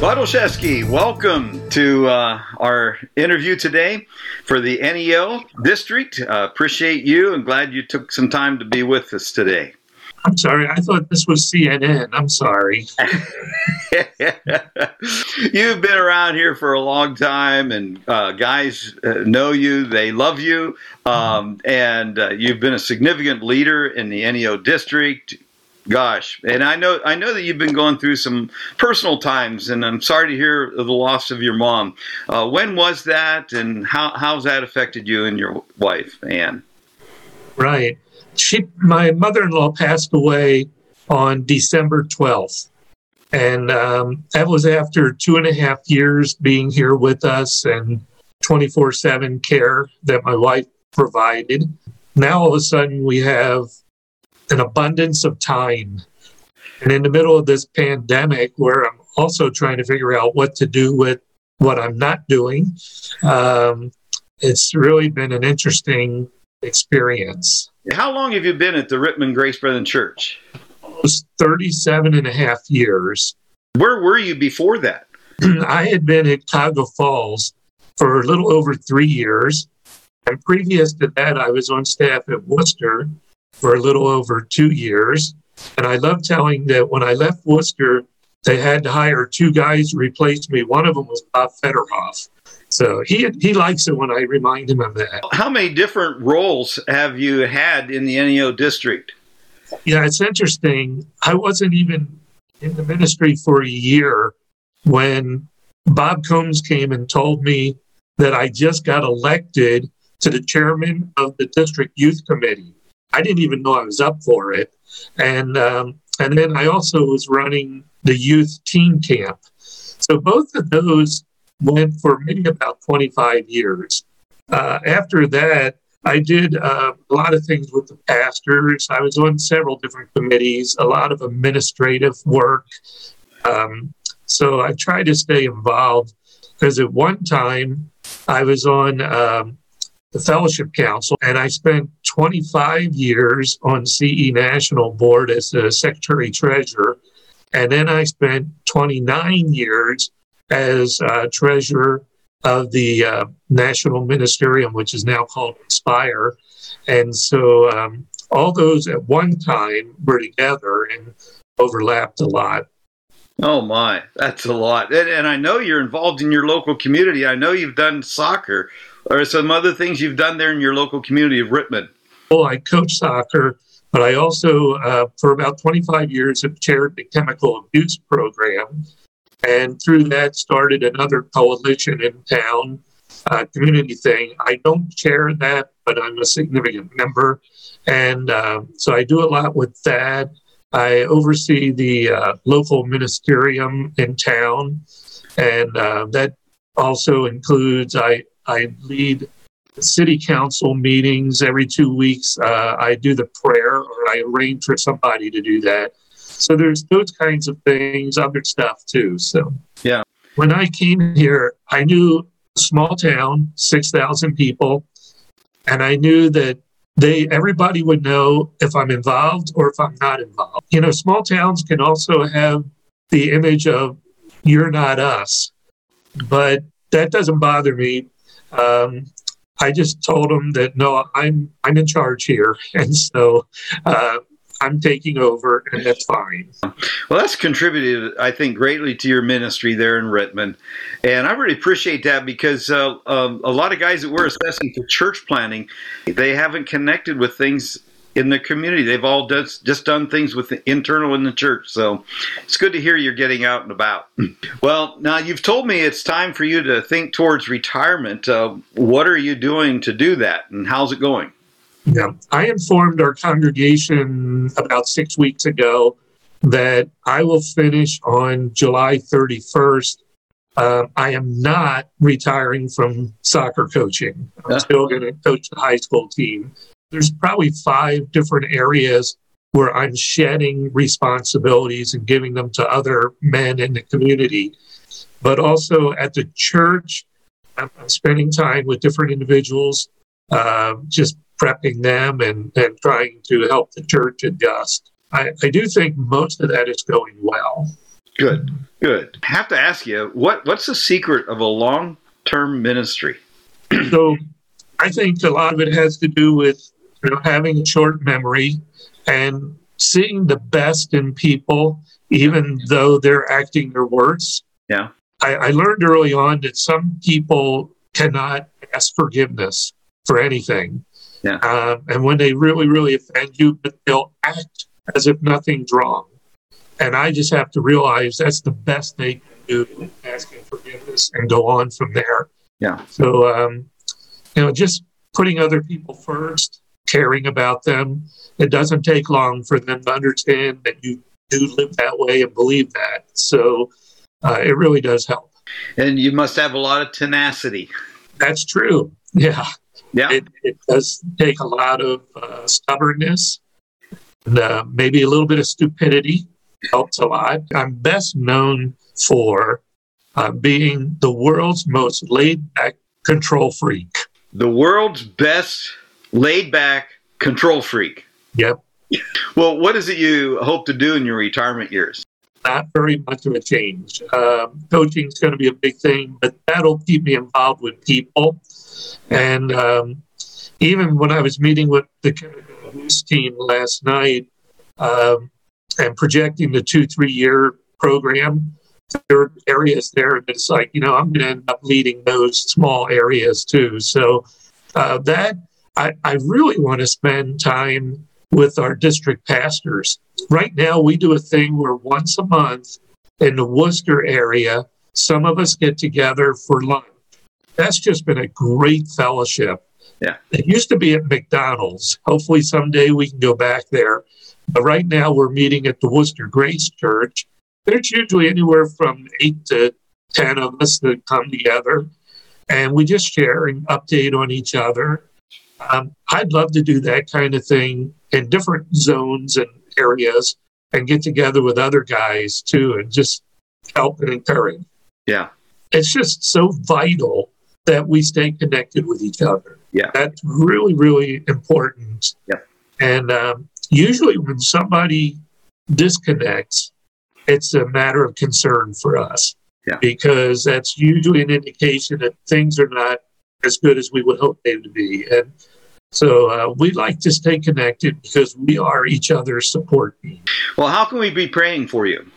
Bud welcome to uh, our interview today for the NEO District. Uh, appreciate you and glad you took some time to be with us today. I'm sorry, I thought this was CNN. I'm sorry. You've been around here for a long time, and uh, guys uh, know you, they love you, um, and uh, you've been a significant leader in the NEO District gosh. And i know i know that you've been going through some personal times and i'm sorry to hear the loss of your mom. Uh, when was that and how how's that affected you and your wife anne right. She my mother-in-law passed away on december 12th and um, that was after two and a half years being here with us and 24-7 care that my wife provided. Now all of a sudden we have an abundance of time. And in the middle of this pandemic, where I'm also trying to figure out what to do with what I'm not doing, um, it's really been an interesting experience. How long have you been at the Rittman Grace Brethren Church? Almost 37 and a half years. Where were you before that? I had been at Cuyahoga Falls for a little over three years. And previous to that, I was on staff at Wooster for a little over two years. And I love telling that when I left Wooster, they had to hire two guys to replace me. One of them was Bob Federhoff. So he he likes it when I remind him of that. How many different roles have you had in the NEO district? Yeah, it's interesting. I wasn't even in the ministry for a year when Bob Combs came and told me that I just got elected to the chairman of the district youth committee. I didn't even know I was up for it. And um, and then I also was running the youth teen camp. So both of those went for maybe about 25 years. Uh, after that, I did uh, a lot of things with the pastors. I was on several different committees, a lot of administrative work. Um, so I tried to stay involved because at one time I was on um, the Fellowship Council, and I spent 25 years on CE National Board as the Secretary Treasurer, and then I spent 29 years as uh, Treasurer of the uh, National Ministerium, which is now called Inspire. And so um, all those at one time were together and overlapped a lot. Oh my, that's a lot. And, and, I know you're involved in your local community. I know you've done soccer or some other things you've done there in your local community of Rittman. Well, I coach soccer, but I also, uh, for about 25 years, have chaired the chemical abuse program. And through that, started another coalition in town, uh, community thing. I don't chair that, but I'm a significant member. And uh, so I do a lot with that. I oversee the uh, local ministerium in town, and uh, that also includes I I lead city council meetings every two weeks. Uh, I do the prayer, or I arrange for somebody to do that. So there's those kinds of things, other stuff too. So yeah, when I came here, I knew small town, six thousand people, and I knew that they everybody would know if I'm involved or if I'm not involved. You know, small towns can also have the image of you're not us, but that doesn't bother me um, I just told them that no, I'm I'm in charge here, and so uh, I'm taking over, and that's fine. Well, that's contributed, I think, greatly to your ministry there in Rittman, and I really appreciate that because uh, um, a lot of guys that we're assessing for church planting, they haven't connected with things in the community. They've all does, just done things with the internal in the church. So it's good to hear you're getting out and about. well, now you've told me it's time for you to think towards retirement. Uh, what are you doing to do that, and how's it going? Yeah, I informed our congregation about six weeks ago that I will finish on July 31st. Uh, I am not retiring from soccer coaching. I'm still going to coach the high school team there's probably five different areas where I'm shedding responsibilities and giving them to other men in the community. But also at the church, I'm spending time with different individuals, uh, just prepping them and, and trying to help the church adjust. I, I do think most of that is going well. Good, good. I have to ask you, what what's the secret of a long term ministry? so I think a lot of it has to do with you know, having a short memory and seeing the best in people, even though they're acting their worst. Yeah. I, I learned early on that some people cannot ask forgiveness for anything. Yeah. Um, and when they really, really offend you, but they'll act as if nothing's wrong. And I just have to realize that's the best they can do, asking forgiveness and go on from there. Yeah. So, um, you know, just putting other people first, caring about them. It doesn't take long for them to understand that you do live that way and believe that. So, uh, it really does help. And you must have a lot of tenacity. That's true. Yeah. Yeah. It, it does take a lot of uh, stubbornness and uh, maybe a little bit of stupidity. Helps a lot. I'm best known for uh, being the world's most laid back control freak. The world's best laid back control freak. Yep. Well, what is it you hope to do in your retirement years? Not very much of a change. Um, Coaching is going to be a big thing, but that'll keep me involved with people. And um, even when I was meeting with the Boost team last night um, and projecting the two, three year program, there are areas there that's like, you know, I'm going to end up leading those small areas too. So uh, that I, I really want to spend time with our district pastors. Right now, we do a thing where once a month in the Wooster area, some of us get together for lunch. That's just been a great fellowship. Yeah. It used to be at McDonald's. Hopefully, someday we can go back there. But right now, we're meeting at the Wooster Grace Church. There's usually anywhere from eight to 10 of us that come together and we just share and update on each other. Um, I'd love to do that kind of thing in different zones and areas and get together with other guys too and just help and encourage. Yeah. It's just so vital that we stay connected with each other. Yeah. That's really, really important. Yeah. And um, usually when somebody disconnects, it's a matter of concern for us. Yeah. Because that's usually an indication that things are not as good as we would hope they would be. And so uh, we like to stay connected because we are each other's support team. Well, how can we be praying for you?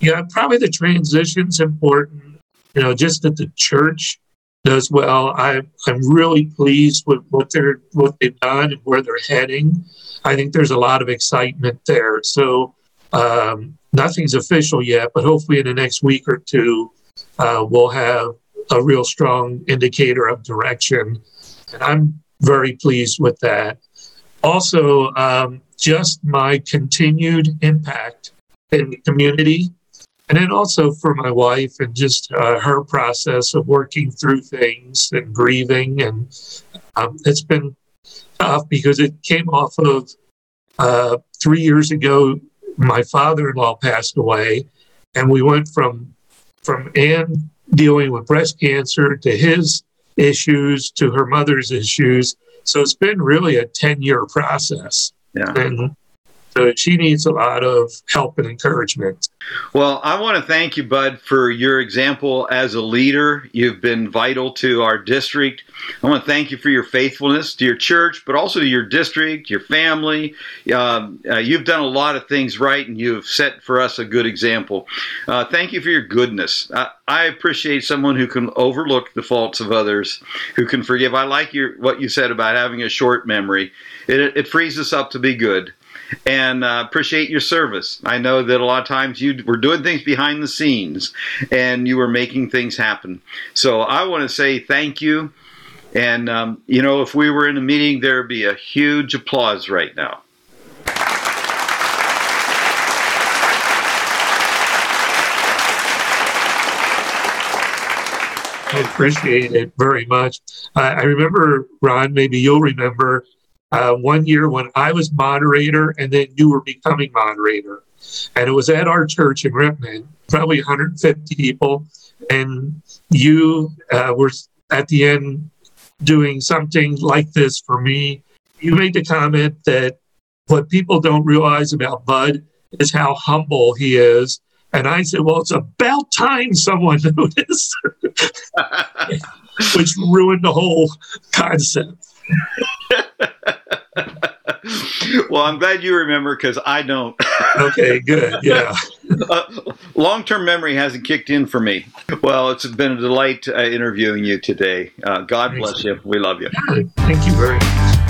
Yeah, probably the transition's important. You know, just that the church does well. I, I'm really pleased with what they're what they've done and where they're heading. I think there's a lot of excitement there. So um, nothing's official yet, but hopefully in the next week or two, uh, we'll have a real strong indicator of direction. And I'm very pleased with that. Also, um, just my continued impact in the community. And then also for my wife and just uh, her process of working through things and grieving. And um, it's been tough because it came off of uh, three years ago, my father-in-law passed away, and we went from from Ann dealing with breast cancer to his issues to her mother's issues. So it's been really a ten-year process, Yeah. and so she needs a lot of help and encouragement. Well, I want to thank you, Bud, for your example as a leader. You've been vital to our district. I want to thank you for your faithfulness to your church, but also to your district, your family. Um, uh, you've done a lot of things right, and you've set for us a good example. Uh, thank you for your goodness. I, I appreciate someone who can overlook the faults of others, who can forgive. I like your what you said about having a short memory. It, it frees us up to be good and uh, appreciate your service. I know that a lot of times you were doing things behind the scenes and you were making things happen. So I want to say thank you. And, um, you know, if we were in a meeting, there would be a huge applause right now. I appreciate it very much. I, I remember, Ron, maybe you'll remember uh, one year when I was moderator and then you were becoming moderator. And it was at our church in Rittman, probably 150 people. And you uh, were at the end doing something like this for me. You made the comment that what people don't realize about Bud is how humble he is. And I said, well, it's about time someone noticed, which ruined the whole concept. well, I'm glad you remember because I don't. okay, good. Yeah. uh, Long term memory hasn't kicked in for me. Well, it's been a delight uh, interviewing you today. Uh, God Thanks. bless you. We love you. Thank you very much.